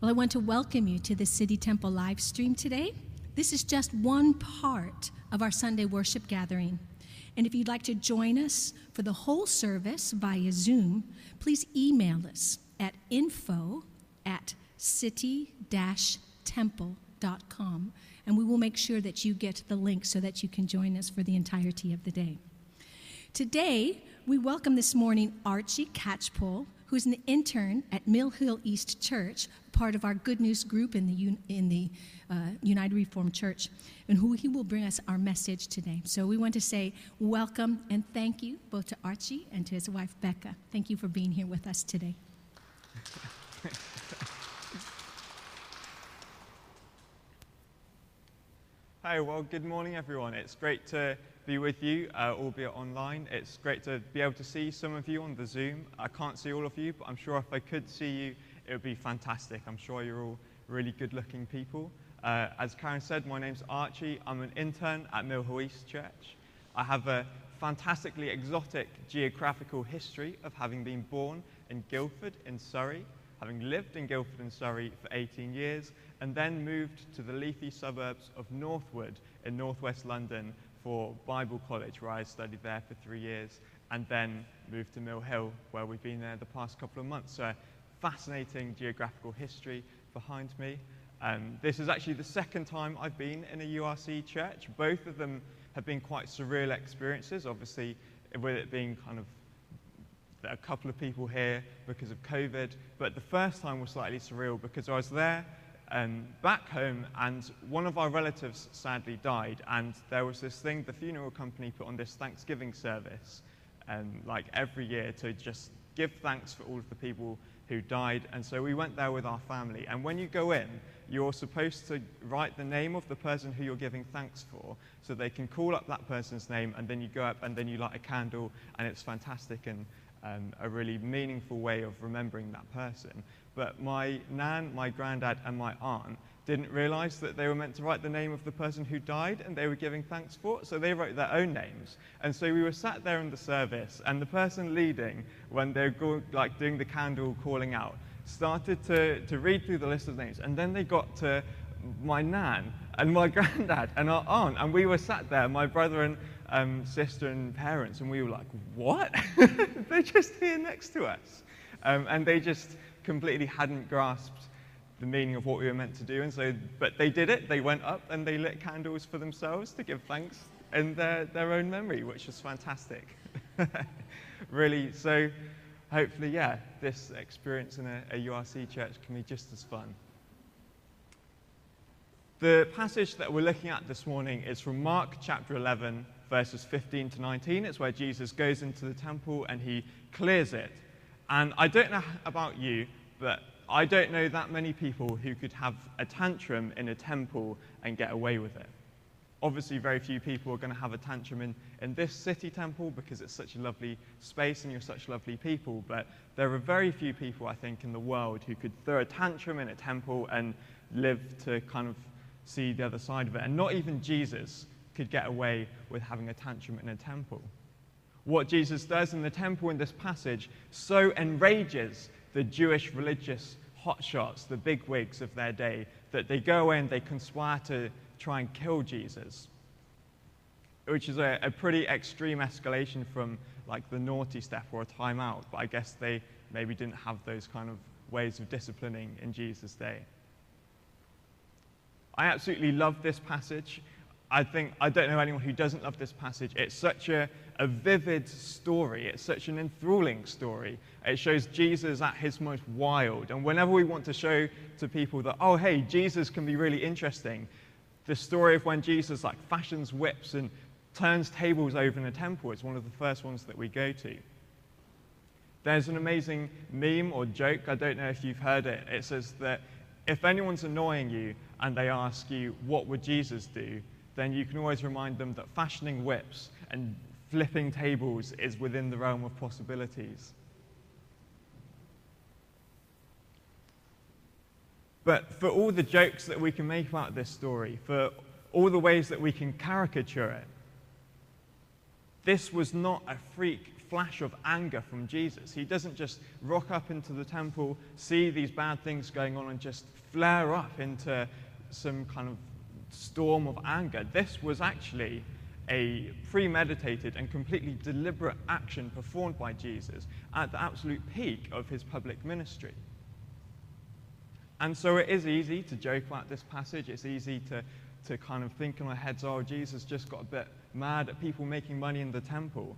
Well, I want to welcome you to the City Temple live stream today. This is just one part of our Sunday worship gathering. And if you'd like to join us for the whole service via Zoom, please email us at info at city temple.com. And we will make sure that you get the link so that you can join us for the entirety of the day. Today, we welcome this morning Archie Catchpole, who's an intern at Mill Hill East Church, part of our Good News group in the, in the uh, United Reformed Church, and who he will bring us our message today. So we want to say welcome and thank you both to Archie and to his wife Becca. Thank you for being here with us today. Hi, well, good morning, everyone. It's great to be with you, uh, albeit online. It's great to be able to see some of you on the Zoom. I can't see all of you, but I'm sure if I could see you, it would be fantastic. I'm sure you're all really good looking people. Uh, as Karen said, my name's Archie. I'm an intern at Mill Hill East Church. I have a fantastically exotic geographical history of having been born in Guildford in Surrey, having lived in Guildford in Surrey for 18 years, and then moved to the leafy suburbs of Northwood in northwest London for Bible College, where I studied there for three years, and then moved to Mill Hill, where we've been there the past couple of months. So, fascinating geographical history behind me. Um, this is actually the second time I've been in a URC church. Both of them have been quite surreal experiences, obviously, with it being kind of a couple of people here because of COVID. But the first time was slightly surreal because I was there um, back home, and one of our relatives sadly died. And there was this thing the funeral company put on this Thanksgiving service, um, like every year, to just give thanks for all of the people who died. And so we went there with our family. And when you go in, you're supposed to write the name of the person who you're giving thanks for so they can call up that person's name and then you go up and then you light a candle and it's fantastic and um, a really meaningful way of remembering that person. But my nan, my granddad, and my aunt didn't realize that they were meant to write the name of the person who died and they were giving thanks for, so they wrote their own names. And so we were sat there in the service, and the person leading, when they're go, like doing the candle calling out, started to, to read through the list of names, and then they got to my nan and my granddad and our aunt, and we were sat there, my brother and um, sister and parents, and we were like, what? They're just here next to us. Um, and they just completely hadn't grasped the meaning of what we were meant to do. And so, but they did it. They went up and they lit candles for themselves to give thanks in their, their own memory, which was fantastic. really, so hopefully, yeah, this experience in a, a URC church can be just as fun. The passage that we're looking at this morning is from Mark chapter 11, verses 15 to 19. It's where Jesus goes into the temple and he clears it. And I don't know about you, but I don't know that many people who could have a tantrum in a temple and get away with it. Obviously, very few people are going to have a tantrum in, in this city temple because it's such a lovely space and you're such lovely people. But there are very few people, I think, in the world who could throw a tantrum in a temple and live to kind of see the other side of it. And not even Jesus could get away with having a tantrum in a temple. What Jesus does in the temple in this passage so enrages the Jewish religious hotshots, the bigwigs of their day, that they go in, they conspire to try and kill Jesus, which is a, a pretty extreme escalation from like the naughty step or a timeout. But I guess they maybe didn't have those kind of ways of disciplining in Jesus' day. I absolutely love this passage. I think, I don't know anyone who doesn't love this passage. It's such a, a vivid story. It's such an enthralling story. It shows Jesus at his most wild. And whenever we want to show to people that, oh, hey, Jesus can be really interesting, the story of when Jesus like fashions whips and turns tables over in a temple is one of the first ones that we go to. There's an amazing meme or joke, I don't know if you've heard it. It says that if anyone's annoying you and they ask you, what would Jesus do? Then you can always remind them that fashioning whips and flipping tables is within the realm of possibilities. But for all the jokes that we can make about this story, for all the ways that we can caricature it, this was not a freak flash of anger from Jesus. He doesn't just rock up into the temple, see these bad things going on, and just flare up into some kind of storm of anger. This was actually a premeditated and completely deliberate action performed by Jesus at the absolute peak of his public ministry. And so it is easy to joke about this passage. It's easy to, to kind of think in our heads, oh, Jesus just got a bit mad at people making money in the temple.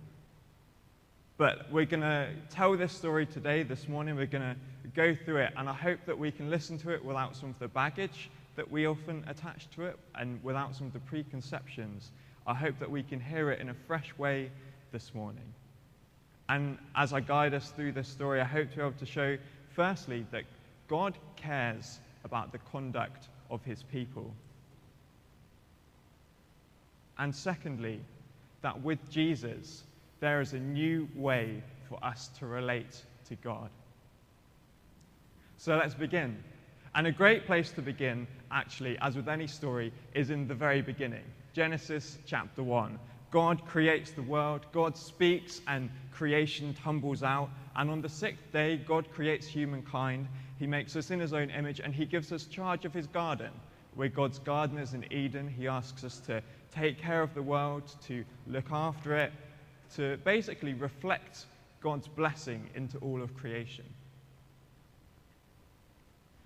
But we're going to tell this story today, this morning. We're going to go through it, and I hope that we can listen to it without some of the baggage that we often attach to it and without some of the preconceptions. I hope that we can hear it in a fresh way this morning. And as I guide us through this story, I hope to be able to show, firstly, that God cares about the conduct of his people. And secondly, that with Jesus, there is a new way for us to relate to God. So let's begin. And a great place to begin, actually, as with any story, is in the very beginning Genesis chapter 1. God creates the world, God speaks, and creation tumbles out. And on the sixth day, God creates humankind. He makes us in his own image, and he gives us charge of his garden. We're God's gardeners in Eden. He asks us to take care of the world, to look after it, to basically reflect God's blessing into all of creation.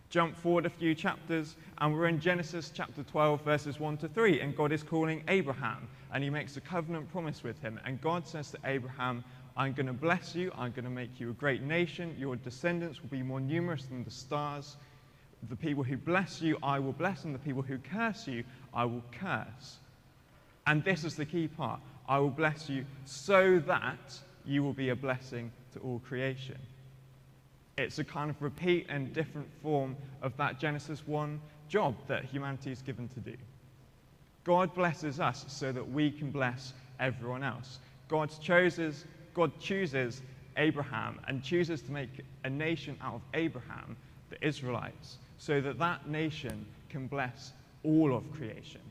Jump forward a few chapters, and we're in Genesis chapter 12, verses 1 to 3, and God is calling Abraham, and he makes a covenant promise with him. And God says to Abraham, I'm going to bless you, I'm going to make you a great nation, your descendants will be more numerous than the stars. The people who bless you, I will bless, and the people who curse you, I will curse. And this is the key part I will bless you so that you will be a blessing to all creation. It's a kind of repeat and different form of that Genesis 1 job that humanity is given to do. God blesses us so that we can bless everyone else. God chooses, God chooses Abraham and chooses to make a nation out of Abraham, the Israelites, so that that nation can bless all of creation.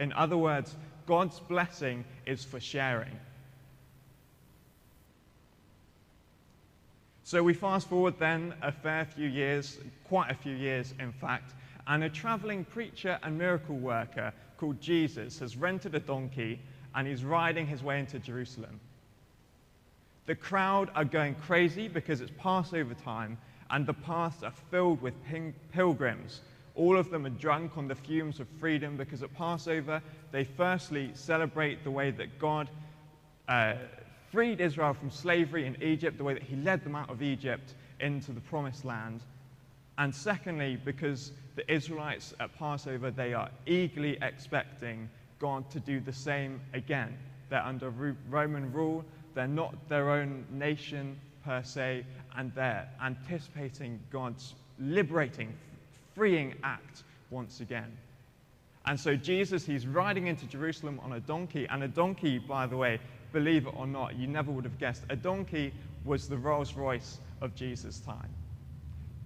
In other words, God's blessing is for sharing. So we fast forward then a fair few years, quite a few years in fact, and a traveling preacher and miracle worker called Jesus has rented a donkey and he's riding his way into Jerusalem. The crowd are going crazy because it's Passover time and the paths are filled with pilgrims all of them are drunk on the fumes of freedom because at Passover, they firstly celebrate the way that God uh, freed Israel from slavery in Egypt, the way that He led them out of Egypt into the promised land. And secondly, because the Israelites at Passover, they are eagerly expecting God to do the same again. They're under Roman rule, they're not their own nation per se, and they're anticipating God's liberating freeing act once again. And so Jesus, he's riding into Jerusalem on a donkey. And a donkey, by the way, believe it or not, you never would have guessed, a donkey was the Rolls Royce of Jesus' time.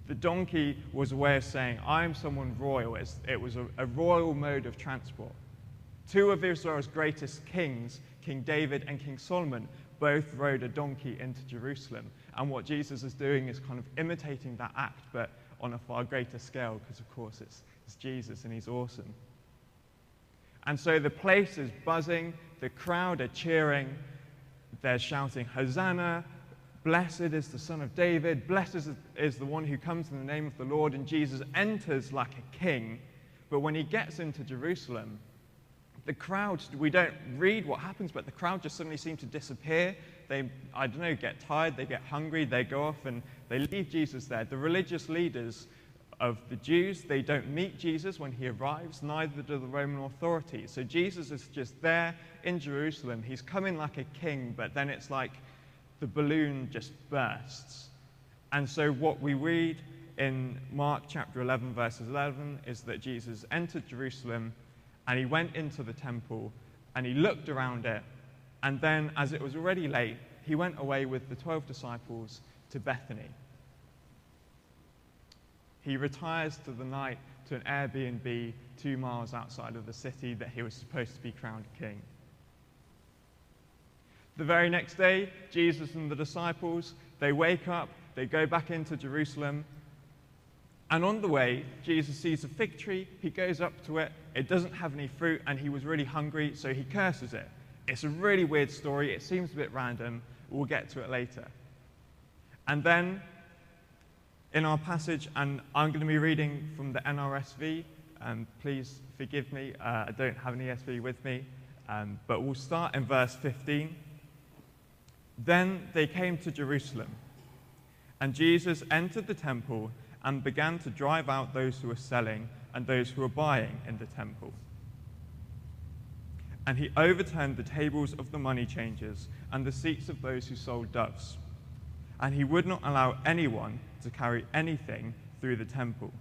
The donkey was a way of saying, I'm someone royal. It was a, a royal mode of transport. Two of Israel's greatest kings, King David and King Solomon, both rode a donkey into Jerusalem. And what Jesus is doing is kind of imitating that act, but on a far greater scale because, of course, it's, it's Jesus and he's awesome. And so the place is buzzing, the crowd are cheering, they're shouting, Hosanna, blessed is the Son of David, blessed is, the one who comes in the name of the Lord. And Jesus enters like a king. But when he gets into Jerusalem, the crowd, we don't read what happens, but the crowd just suddenly seem to disappear. They, I don't know, get tired, they get hungry, they go off and they leave Jesus there. The religious leaders of the Jews, they don't meet Jesus when he arrives, neither do the Roman authorities. So Jesus is just there in Jerusalem. He's coming like a king, but then it's like the balloon just bursts. And so what we read in Mark chapter 11, verses 11, is that Jesus entered Jerusalem and he went into the temple and he looked around it. And then, as it was already late, he went away with the 12 disciples to Bethany. He retires to the night to an Airbnb two miles outside of the city that he was supposed to be crowned king. The very next day, Jesus and the disciples, they wake up, they go back into Jerusalem, and on the way, Jesus sees a fig tree, he goes up to it, it doesn't have any fruit, and he was really hungry, so he curses it. It's a really weird story, it seems a bit random, we'll get to it later. And then, in our passage, and I'm going to be reading from the NRSV, um, please forgive me, uh, I don't have an ESV with me, um, but we'll start in verse 15. Then they came to Jerusalem, and Jesus entered the temple and began to drive out those who were selling and those who were buying in the temple. And he overturned the tables of the money changers and the seats of those who sold doves. And he would not allow anyone to carry anything through the temple.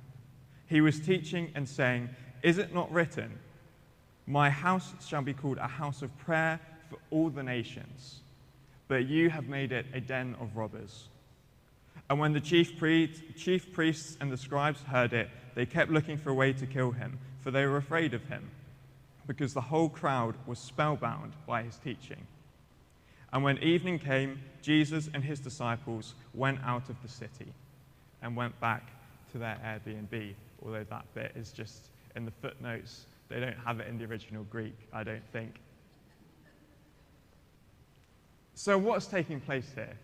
He was teaching and saying, Is it not written, My house shall be called a house of prayer for all the nations, but you have made it a den of robbers? And when the chief, chief priests and the scribes heard it, they kept looking for a way to kill him, for they were afraid of him, because the whole crowd was spellbound by his teaching. And when evening came, Jesus and his disciples went out of the city and went back to their Airbnb, although that bit is just in the footnotes. They don't have it in the original Greek, I don't think. So, what's taking place here?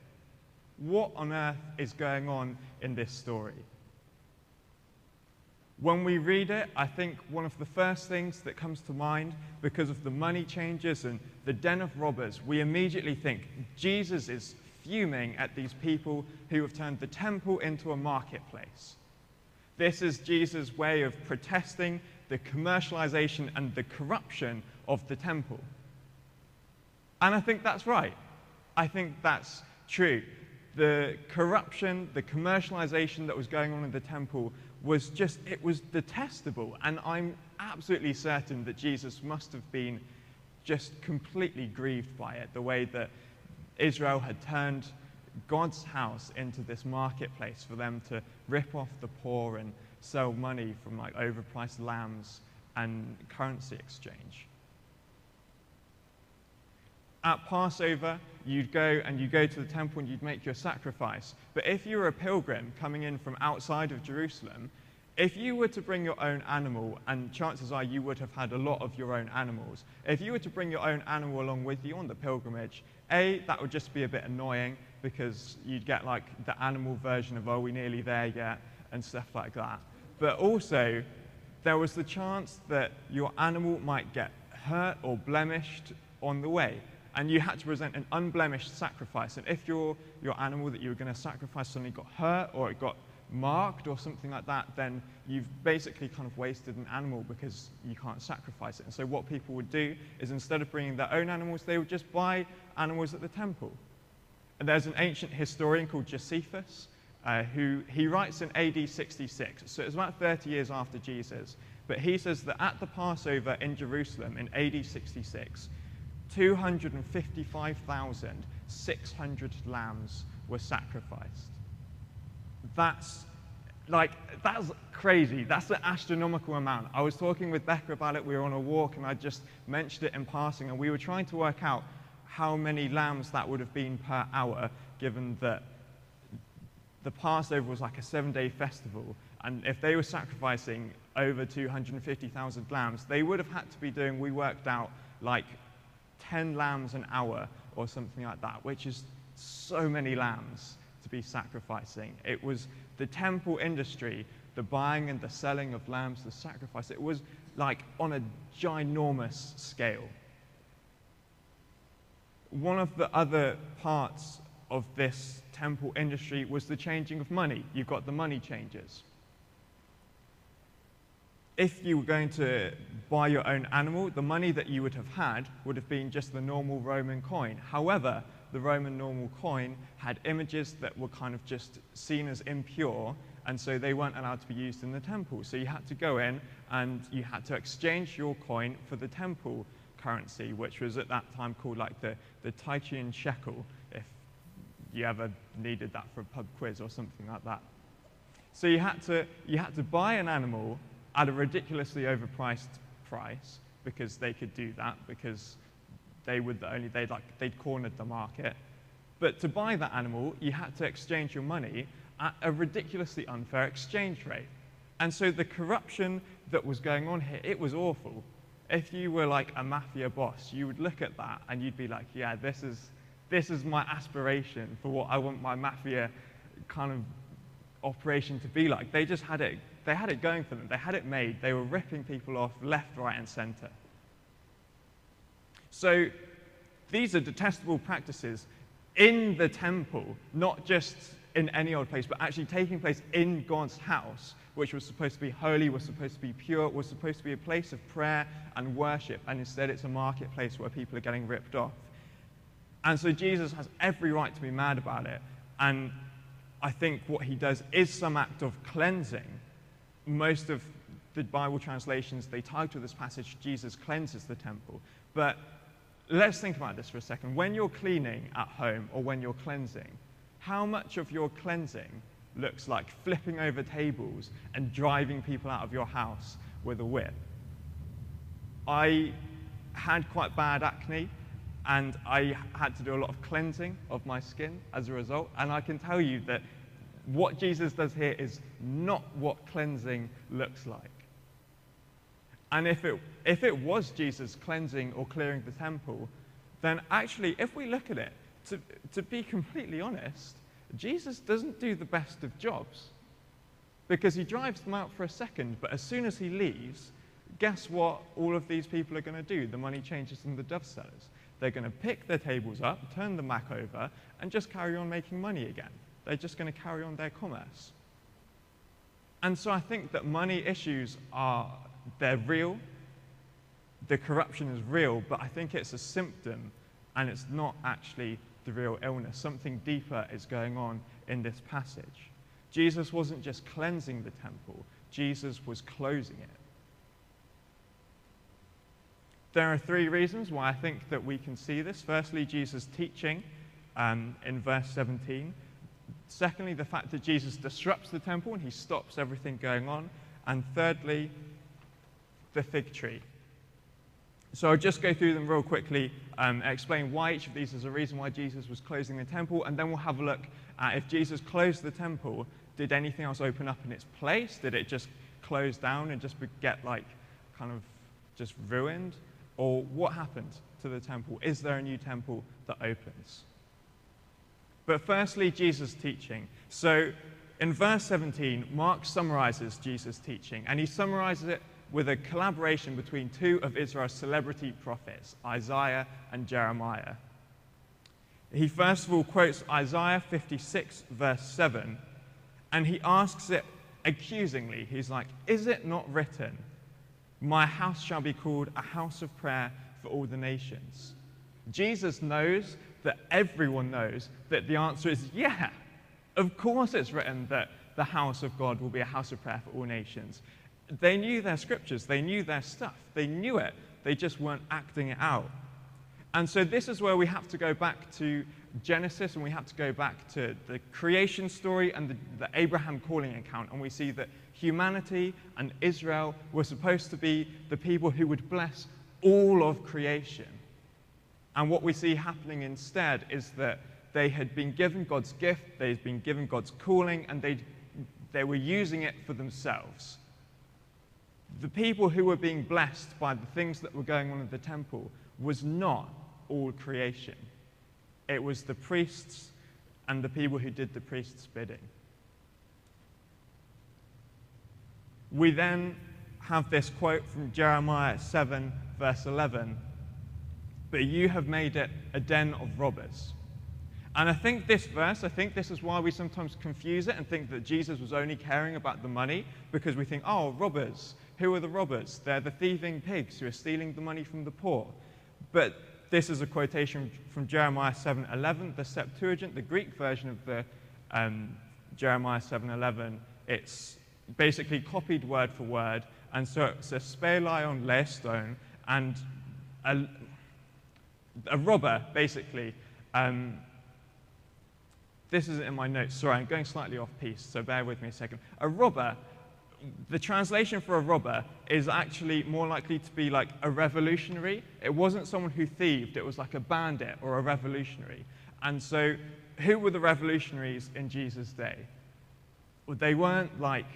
what on earth is going on in this story? When we read it, I think one of the first things that comes to mind, because of the money changes and the den of robbers, we immediately think Jesus is fuming at these people who have turned the temple into a marketplace. This is Jesus' way of protesting the commercialization and the corruption of the temple. And I think that's right. I think that's true the corruption, the commercialization that was going on in the temple was just, it was detestable. And I'm absolutely certain that Jesus must have been just completely grieved by it, the way that Israel had turned God's house into this marketplace for them to rip off the poor and sell money from like overpriced lambs and currency exchange at Passover, you'd go and you'd go to the temple and you'd make your sacrifice. But if you were a pilgrim coming in from outside of Jerusalem, if you were to bring your own animal, and chances are you would have had a lot of your own animals, if you were to bring your own animal along with you on the pilgrimage, A, that would just be a bit annoying because you'd get like the animal version of, oh, we nearly there yet, and stuff like that. But also, there was the chance that your animal might get hurt or blemished on the way and you had to present an unblemished sacrifice. And if your, your animal that you were going to sacrifice suddenly got hurt or it got marked or something like that, then you've basically kind of wasted an animal because you can't sacrifice it. And so what people would do is instead of bringing their own animals, they would just buy animals at the temple. And there's an ancient historian called Josephus uh, who he writes in AD 66, so it's about 30 years after Jesus. But he says that at the Passover in Jerusalem in AD 66, 255,600 lambs were sacrificed. That's like, that's crazy. That's an astronomical amount. I was talking with Becca about it. We were on a walk and I just mentioned it in passing, and we were trying to work out how many lambs that would have been per hour, given that the Passover was like a seven day festival. And if they were sacrificing over 250,000 lambs, they would have had to be doing, we worked out, like 10 lambs an hour or something like that, which is so many lambs be sacrificing. It was the temple industry, the buying and the selling of lambs, the sacrifice. It was like on a ginormous scale. One of the other parts of this temple industry was the changing of money. You've got the money changers if you were going to buy your own animal, the money that you would have had would have been just the normal Roman coin. However, the Roman normal coin had images that were kind of just seen as impure, and so they weren't allowed to be used in the temple. So you had to go in and you had to exchange your coin for the temple currency, which was at that time called like the, the Tyrian shekel, if you ever needed that for a pub quiz or something like that. So you had to, you had to buy an animal at a ridiculously overpriced price because they could do that because they would the only they'd like they'd cornered the market. But to buy that animal, you had to exchange your money at a ridiculously unfair exchange rate. And so the corruption that was going on here, it was awful. If you were like a mafia boss, you would look at that and you'd be like, yeah, this is this is my aspiration for what I want my mafia kind of operation to be like. They just had it, they had it going for them. They had it made. They were ripping people off left, right, and center. So these are detestable practices in the temple, not just in any old place, but actually taking place in God's house, which was supposed to be holy, was supposed to be pure, was supposed to be a place of prayer and worship, and instead it's a marketplace where people are getting ripped off. And so Jesus has every right to be mad about it. And I think what he does is some act of cleansing. Most of the Bible translations, they title this passage, Jesus cleanses the temple. But let's think about this for a second. When you're cleaning at home or when you're cleansing, how much of your cleansing looks like flipping over tables and driving people out of your house with a whip? I had quite bad acne and I had to do a lot of cleansing of my skin as a result. And I can tell you that what Jesus does here is not what cleansing looks like. And if it, if it was Jesus cleansing or clearing the temple, then actually, if we look at it, to, to be completely honest, Jesus doesn't do the best of jobs because he drives them out for a second, but as soon as he leaves, guess what all of these people are going to do? The money changers and the dove sellers. They're going to pick their tables up, turn them back over, and just carry on making money again. They're just going to carry on their commerce. And so I think that money issues are, they're real. The corruption is real, but I think it's a symptom and it's not actually the real illness. Something deeper is going on in this passage. Jesus wasn't just cleansing the temple, Jesus was closing it. There are three reasons why I think that we can see this. Firstly, Jesus' teaching um, in verse 17. Secondly, the fact that Jesus disrupts the temple and he stops everything going on. And thirdly, the fig tree. So I'll just go through them real quickly, um, explain why each of these is a reason why Jesus was closing the temple, and then we'll have a look at if Jesus closed the temple, did anything else open up in its place? Did it just close down and just get like kind of just ruined? Or what happened to the temple? Is there a new temple that opens? But firstly, Jesus' teaching. So in verse 17, Mark summarizes Jesus' teaching, and he summarizes it with a collaboration between two of Israel's celebrity prophets, Isaiah and Jeremiah. He first of all quotes Isaiah 56, verse 7, and he asks it accusingly. He's like, Is it not written? My house shall be called a house of prayer for all the nations. Jesus knows that everyone knows that the answer is yeah. Of course, it's written that the house of God will be a house of prayer for all nations. They knew their scriptures, they knew their stuff, they knew it, they just weren't acting it out. And so, this is where we have to go back to Genesis and we have to go back to the creation story and the, the Abraham calling account, and we see that humanity and Israel were supposed to be the people who would bless all of creation. And what we see happening instead is that they had been given God's gift, they'd been given God's calling, and they they were using it for themselves. The people who were being blessed by the things that were going on in the temple was not all creation. It was the priests and the people who did the priest's bidding. We then have this quote from Jeremiah 7, verse 11 But you have made it a den of robbers. And I think this verse, I think this is why we sometimes confuse it and think that Jesus was only caring about the money because we think, oh, robbers. Who are the robbers? They're the thieving pigs who are stealing the money from the poor. But this is a quotation from Jeremiah 7:11, the Septuagint, the Greek version of the um, Jeremiah 7:11. It's basically copied word for word. And so it's a spelaion leistone and a, a robber, basically. Um, this isn't in my notes. Sorry, I'm going slightly off piece, so bear with me a second. A robber the translation for a robber is actually more likely to be like a revolutionary. It wasn't someone who thieved, it was like a bandit or a revolutionary. And so, who were the revolutionaries in Jesus' day? Well, they weren't like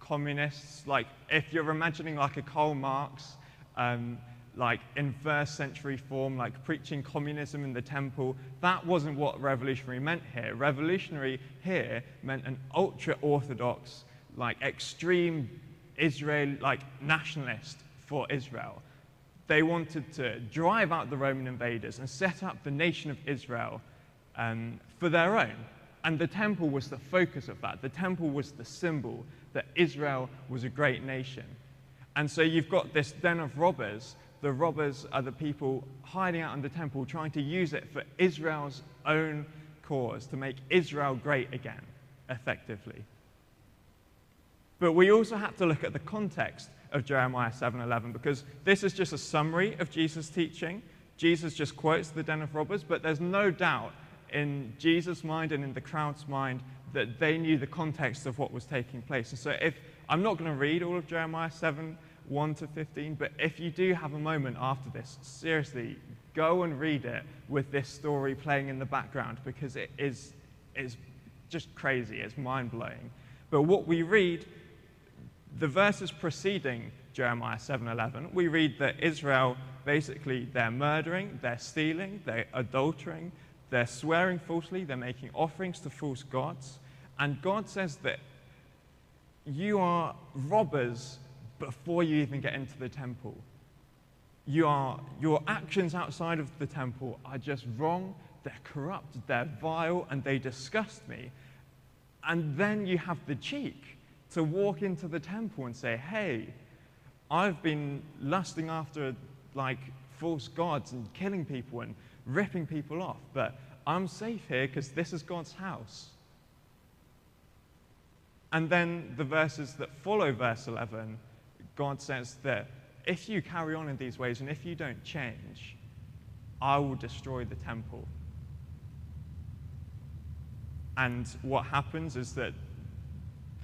communists. Like, if you're imagining like a Karl Marx, um, like in first century form, like preaching communism in the temple, that wasn't what revolutionary meant here. Revolutionary here meant an ultra orthodox, like extreme Israel, like nationalist for Israel. They wanted to drive out the Roman invaders and set up the nation of Israel um, for their own. And the temple was the focus of that. The temple was the symbol that Israel was a great nation. And so you've got this den of robbers. The robbers are the people hiding out in the temple, trying to use it for Israel's own cause, to make Israel great again, effectively. But we also have to look at the context of Jeremiah 7:11 because this is just a summary of Jesus' teaching. Jesus just quotes the den of robbers, but there's no doubt in Jesus' mind and in the crowd's mind that they knew the context of what was taking place. And so if I'm not going to read all of Jeremiah 7, 1 to 15, but if you do have a moment after this, seriously, go and read it with this story playing in the background because it is, is just crazy, it's mind blowing. But what we read, the verses preceding Jeremiah 7:11, we read that Israel basically they're murdering, they're stealing, they're adultering, they're swearing falsely, they're making offerings to false gods. And God says that you are robbers before you even get into the temple. You are, your actions outside of the temple are just wrong, they're corrupt, they're vile, and they disgust me. And then you have the cheek to walk into the temple and say, hey, I've been lusting after like false gods and killing people and ripping people off, but I'm safe here because this is God's house. And then the verses that follow verse 11, God says that if you carry on in these ways and if you don't change, I will destroy the temple. And what happens is that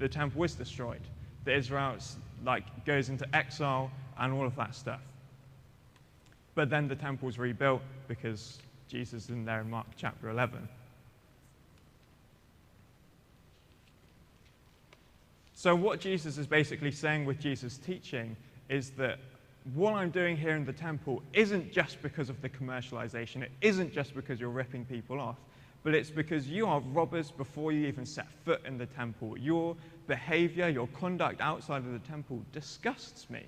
the temple is destroyed. The Israel like goes into exile and all of that stuff. But then the temple is rebuilt because Jesus is in there in Mark chapter 11. So, what Jesus is basically saying with Jesus' teaching is that what I'm doing here in the temple isn't just because of the commercialization, it isn't just because you're ripping people off, but it's because you are robbers before you even set foot in the temple. Your behavior, your conduct outside of the temple disgusts me,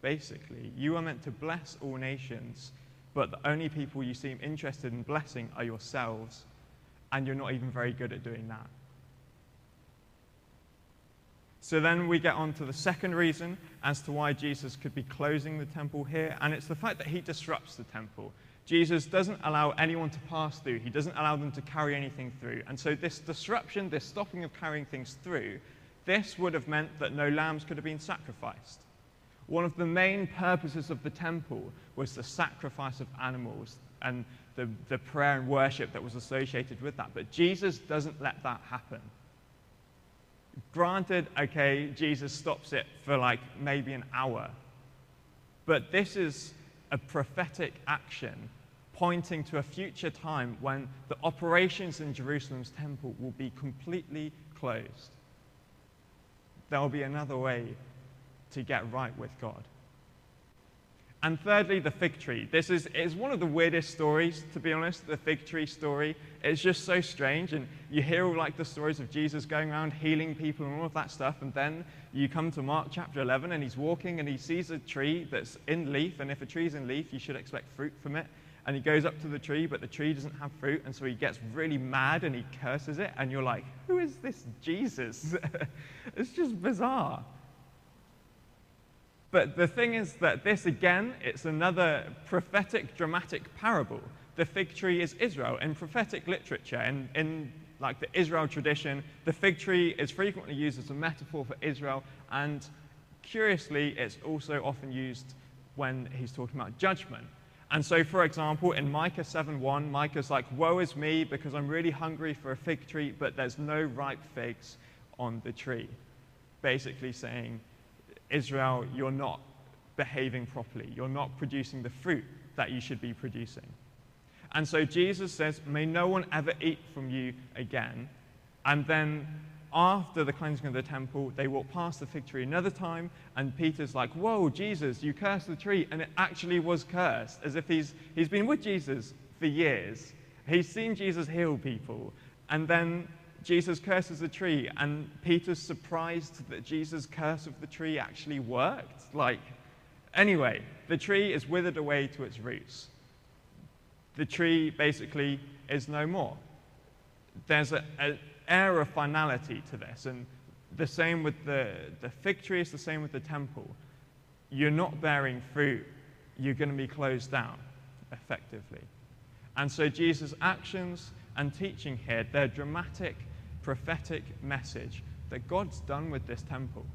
basically. You are meant to bless all nations, but the only people you seem interested in blessing are yourselves, and you're not even very good at doing that. So then we get on to the second reason as to why Jesus could be closing the temple here, and it's the fact that he disrupts the temple. Jesus doesn't allow anyone to pass through, he doesn't allow them to carry anything through. And so, this disruption, this stopping of carrying things through, this would have meant that no lambs could have been sacrificed. One of the main purposes of the temple was the sacrifice of animals and the, the prayer and worship that was associated with that. But Jesus doesn't let that happen. Granted, okay, Jesus stops it for like maybe an hour. But this is a prophetic action pointing to a future time when the operations in Jerusalem's temple will be completely closed. There will be another way to get right with God. And thirdly, the fig tree. This is, is one of the weirdest stories, to be honest, the fig tree story. It's just so strange. And you hear all like the stories of Jesus going around healing people and all of that stuff. And then you come to Mark chapter 11 and he's walking and he sees a tree that's in leaf. And if a tree's in leaf, you should expect fruit from it. And he goes up to the tree, but the tree doesn't have fruit. And so he gets really mad and he curses it. And you're like, who is this Jesus? it's just bizarre. But the thing is that this, again, it's another prophetic, dramatic parable. The fig tree is Israel. In prophetic literature, in, in like the Israel tradition, the fig tree is frequently used as a metaphor for Israel, and curiously, it's also often used when he's talking about judgment. And so, for example, in Micah 7:1, Micah's like, Woe is me, because I'm really hungry for a fig tree, but there's no ripe figs on the tree. basically saying, Israel, you're not behaving properly. You're not producing the fruit that you should be producing. And so Jesus says, May no one ever eat from you again. And then after the cleansing of the temple, they walk past the fig tree another time, and Peter's like, Whoa, Jesus, you cursed the tree. And it actually was cursed, as if he's, he's been with Jesus for years. He's seen Jesus heal people. And then Jesus curses the tree, and Peter's surprised that Jesus' curse of the tree actually worked. Like, anyway, the tree is withered away to its roots. The tree basically is no more. There's an air of finality to this, and the same with the, the fig tree, it's the same with the temple. You're not bearing fruit, you're going to be closed down effectively. And so Jesus' actions and teaching here, they're dramatic prophetic message that God's done with this temple.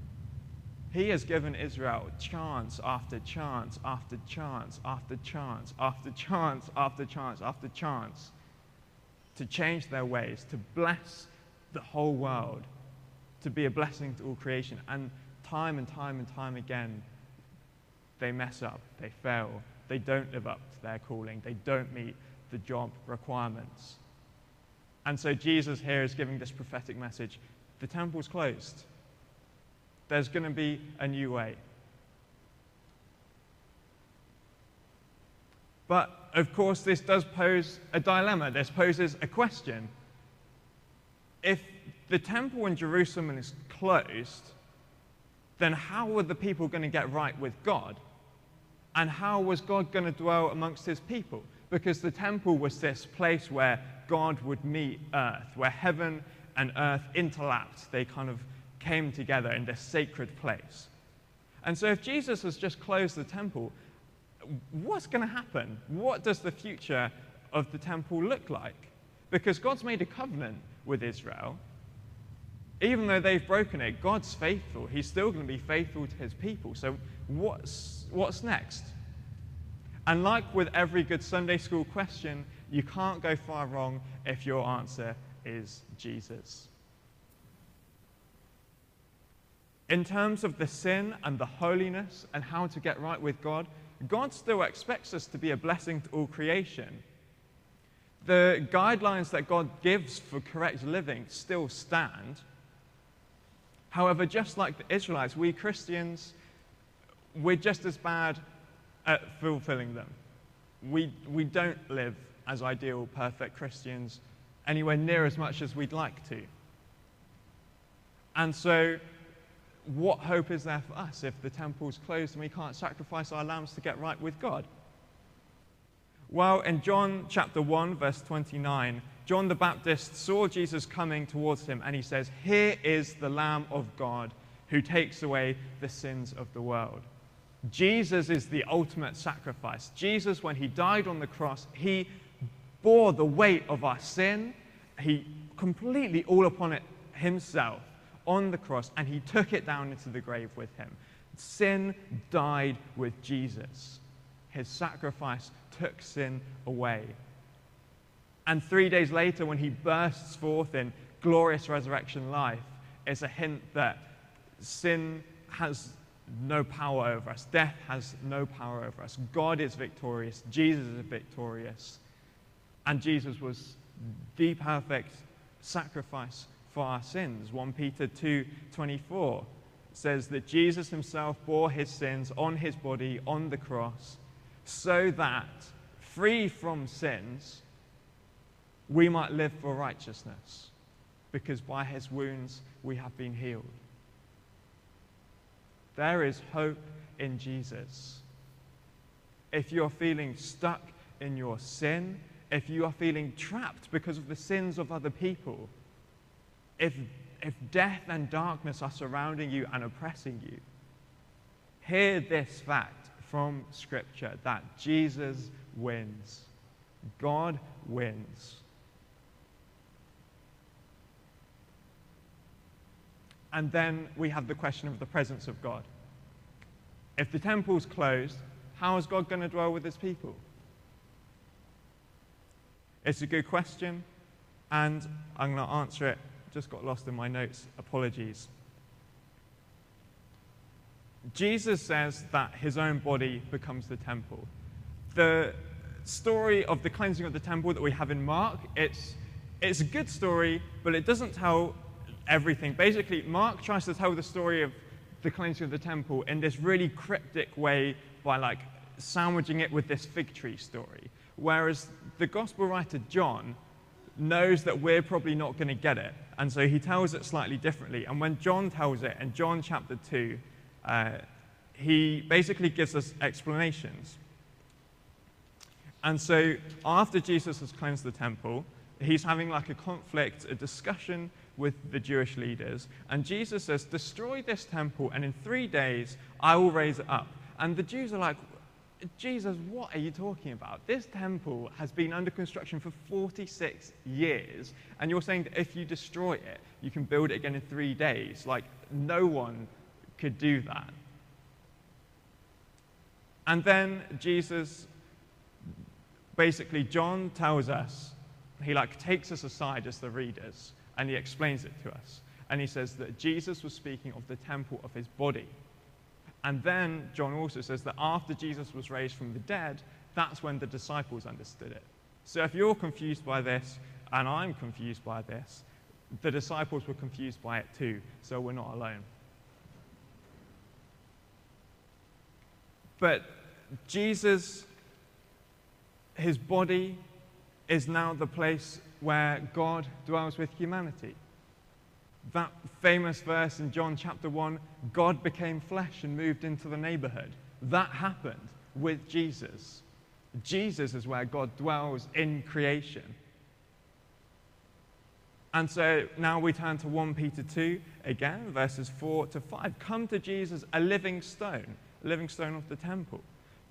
He has given Israel chance after chance after chance after chance after chance after chance after chance to change their ways, to bless the whole world, to be a blessing to all creation. And time and time and time again, they mess up, they fail, they don't live up to their calling, they don't meet the job requirements. And so Jesus here is giving this prophetic message the temple's closed. There's going to be a new way. But of course, this does pose a dilemma. This poses a question. If the temple in Jerusalem is closed, then how are the people going to get right with God? And how was God going to dwell amongst his people? Because the temple was this place where God would meet earth, where heaven and earth interlapped. They kind of came together in this sacred place. And so, if Jesus has just closed the temple, what's going to happen? What does the future of the temple look like? Because God's made a covenant with Israel. Even though they've broken it, God's faithful. He's still going to be faithful to his people. So, what's, what's next? And like with every good Sunday school question, you can't go far wrong if your answer is Jesus. In terms of the sin and the holiness and how to get right with God, God still expects us to be a blessing to all creation. The guidelines that God gives for correct living still stand. However, just like the Israelites, we Christians, we're just as bad at fulfilling them. We, we don't live as ideal, perfect Christians anywhere near as much as we'd like to. And so, what hope is there for us if the temple's closed and we can't sacrifice our lambs to get right with God? Well, in John chapter 1, verse 29, John the Baptist saw Jesus coming towards him and he says, Here is the Lamb of God who takes away the sins of the world. Jesus is the ultimate sacrifice. Jesus, when he died on the cross, he bore the weight of our sin. He completely all upon it himself on the cross, and he took it down into the grave with him. Sin died with Jesus. His sacrifice took sin away. And three days later, when he bursts forth in glorious resurrection life, it's a hint that sin has no power over us. Death has no power over us. God is victorious. Jesus is victorious. And Jesus was the perfect sacrifice for our sins. 1 Peter 2:24 says that Jesus himself bore his sins on his body on the cross so that free from sins we might live for righteousness because by his wounds we have been healed. There is hope in Jesus. If you're feeling stuck in your sin, if you are feeling trapped because of the sins of other people, if, if death and darkness are surrounding you and oppressing you, hear this fact from Scripture that Jesus wins. God wins. And then we have the question of the presence of God. If the temple's closed, how is God going to dwell with his people? It's a good question, and I'm going to answer it. Just got lost in my notes. Apologies. Jesus says that his own body becomes the temple. The story of the cleansing of the temple that we have in Mark, it's, it's a good story, but it doesn't tell everything. Basically, Mark tries to tell the story of the cleansing of the temple in this really cryptic way by like sandwiching it with this fig tree story. Whereas the gospel writer John knows that we're probably not going to get it. And so he tells it slightly differently. And when John tells it in John chapter 2, uh, he basically gives us explanations. And so after Jesus has cleansed the temple, he's having like a conflict, a discussion with the Jewish leaders. And Jesus says, Destroy this temple, and in three days I will raise it up. And the Jews are like, Jesus, what are you talking about? This temple has been under construction for 46 years, and you're saying that if you destroy it, you can build it again in three days. Like, no one could do that. And then Jesus, basically, John tells us, he like takes us aside as the readers, and he explains it to us. And he says that Jesus was speaking of the temple of his body. And then John also says that after Jesus was raised from the dead, that's when the disciples understood it. So if you're confused by this, and I'm confused by this, the disciples were confused by it too, so we're not alone. But Jesus, his body, is now the place where God dwells with humanity that famous verse in John chapter 1 God became flesh and moved into the neighborhood. That happened with Jesus. Jesus is where God dwells in creation. And so now we turn to 1 Peter 2 again, verses 4 to 5. Come to Jesus, a living stone, a living stone of the temple.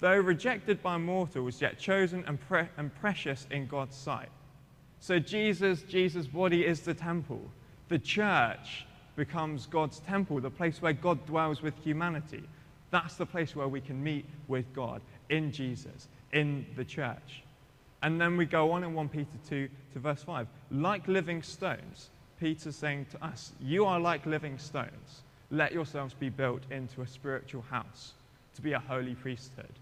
Though rejected by mortals, yet chosen and, pre- and precious in God's sight. So Jesus, Jesus' body is the temple. The church becomes God's temple, the place where God dwells with humanity. That's the place where we can meet with God in Jesus, in the church. And then we go on in 1 Peter 2 to verse 5. Like living stones, Peter's saying to us, You are like living stones. Let yourselves be built into a spiritual house, to be a holy priesthood,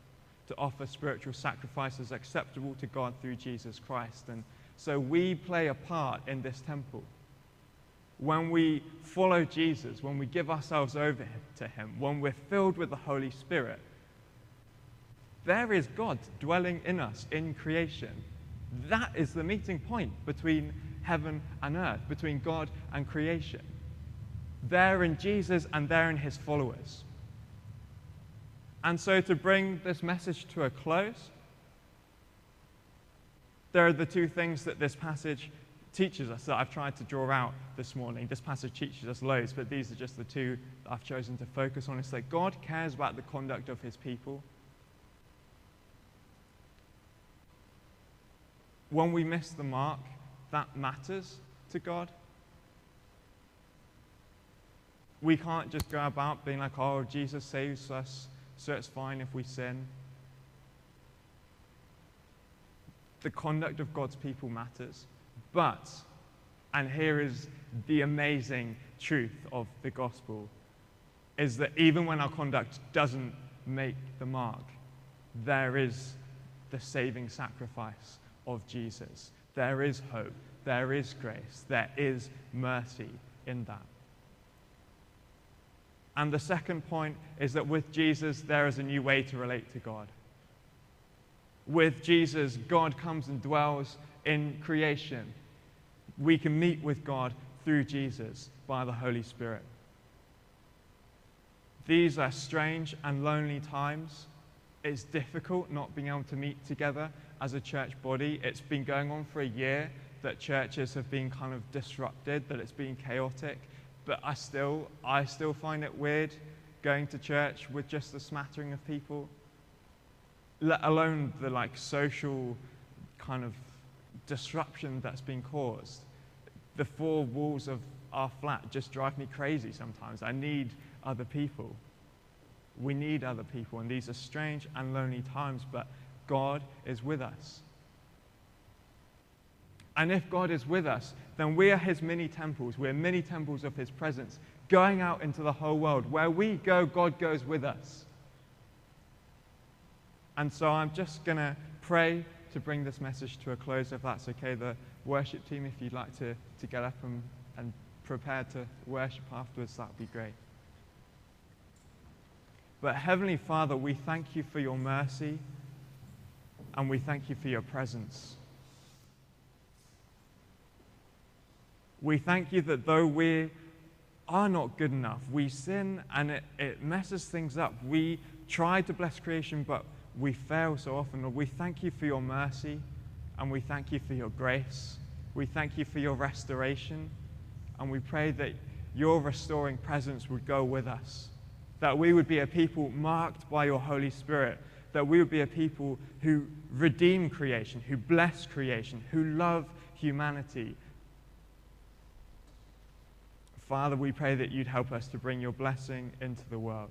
to offer spiritual sacrifices acceptable to God through Jesus Christ. And so we play a part in this temple when we follow Jesus, when we give ourselves over to Him, when we're filled with the Holy Spirit, there is God dwelling in us in creation. That is the meeting point between heaven and earth, between God and creation. There in Jesus and there in His followers. And so, to bring this message to a close, there are the two things that this passage teaches us that I've tried to draw out this morning. This passage teaches us loads, but these are just the two that I've chosen to focus on. It's that God cares about the conduct of his people. When we miss the mark, that matters to God. We can't just go about being like, oh, Jesus saves us, so it's fine if we sin. The conduct of God's people matters. But, and here is the amazing truth of the gospel, is that even when our conduct doesn't make the mark, there is the saving sacrifice of Jesus. There is hope. There is grace. There is mercy in that. And the second point is that with Jesus, there is a new way to relate to God. With Jesus, God comes and dwells in creation we can meet with God through Jesus by the Holy Spirit. These are strange and lonely times. It's difficult not being able to meet together as a church body. It's been going on for a year that churches have been kind of disrupted, that it's been chaotic. But I still, I still find it weird going to church with just a smattering of people, let alone the like social kind of disruption that's been caused. The four walls of our flat just drive me crazy sometimes. I need other people. We need other people, and these are strange and lonely times, but God is with us. And if God is with us, then we are his mini temples. We're mini temples of his presence, going out into the whole world. Where we go, God goes with us. And so I'm just going to pray to bring this message to a close, if that's okay. The worship team, if you'd like to, to get up and, and prepare to worship afterwards, that would be great. But Heavenly Father, we thank you for your mercy and we thank you for your presence. We thank you that though we are not good enough, we sin and it, it messes things up. We try to bless creation, but we fail so often. Lord, we thank you for your mercy and we thank you for your grace. We thank you for your restoration and we pray that your restoring presence would go with us, that we would be a people marked by your Holy Spirit, that we would be a people who redeem creation, who bless creation, who love humanity. Father, we pray that you'd help us to bring your blessing into the world.